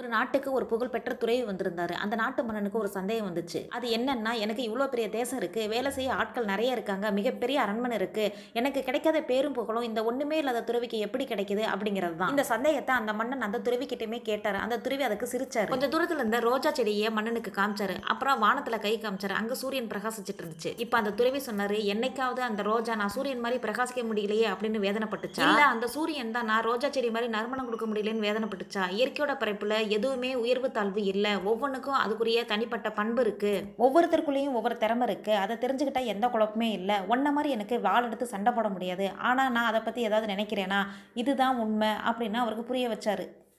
ஒரு நாட்டுக்கு ஒரு புகழ்பெற்ற துறவி வந்திருந்தாரு. அந்த நாட்டு மன்னனுக்கு ஒரு சந்தேகம் வந்துச்சு. அது என்னன்னா எனக்கு இவ்வளோ பெரிய தேசம் இருக்கு வேலை செய்ய ஆட்கள் நிறைய இருக்காங்க மிகப்பெரிய அரண்மனை இருக்கு எனக்கு கிடைக்காத பேரும் புகழும் இந்த ஒண்ணுமே இல்லாத துறவிக்கு எப்படி கிடைக்குது அப்படிங்கிறது தான் இந்த சந்தேகத்தை அந்த மன்னன் அந்த துறவி கிட்டயுமே கேட்டாரு. அந்த துறவி அதுக்கு சிரிச்சாரு. கொஞ்சம் தூரத்துல இருந்த ரோஜா செடியை மன்னனுக்கு காமிச்சாரு. அப்புறம் வானத்துல கை காமிச்சாரு. அங்க சூரியன் பிரகாசிச்சிட்டு இருந்துச்சு. இப்போ அந்த துறவி சொன்னாரு என்னைக்காவது அந்த ரோஜா நான் சூரியன் மாதிரி பிரகாசிக்க முடியலையே அப்படின்னு வேதனைப்பட்டுச்சா? இல்ல அந்த சூரியன் தான் நான் ரோஜா செடி மாதிரி நறுமணம் கொடுக்க முடியலன்னு வேதனைப்பட்டுச்சா? இயற்கையோட படைப்புல எதுவுமே உயர்வு தாழ்வு இல்லை. ஒவ்வொன்றுக்கும் அதுக்குரிய தனிப்பட்ட பண்பு இருக்குது ஒவ்வொருத்தருக்குள்ளேயும் ஒவ்வொரு திறமை இருக்குது அதை தெரிஞ்சுக்கிட்டால் எந்த குழப்பமே இல்லை. ஒன்றை மாதிரி எனக்கு வாள் எடுத்து சண்டை போட முடியாது. ஆனால் நான் அதை பற்றி ஏதாவது நினைக்கிறேனா? இதுதான் உண்மை அப்படின்னு அவருக்கு புரிய வச்சாரு.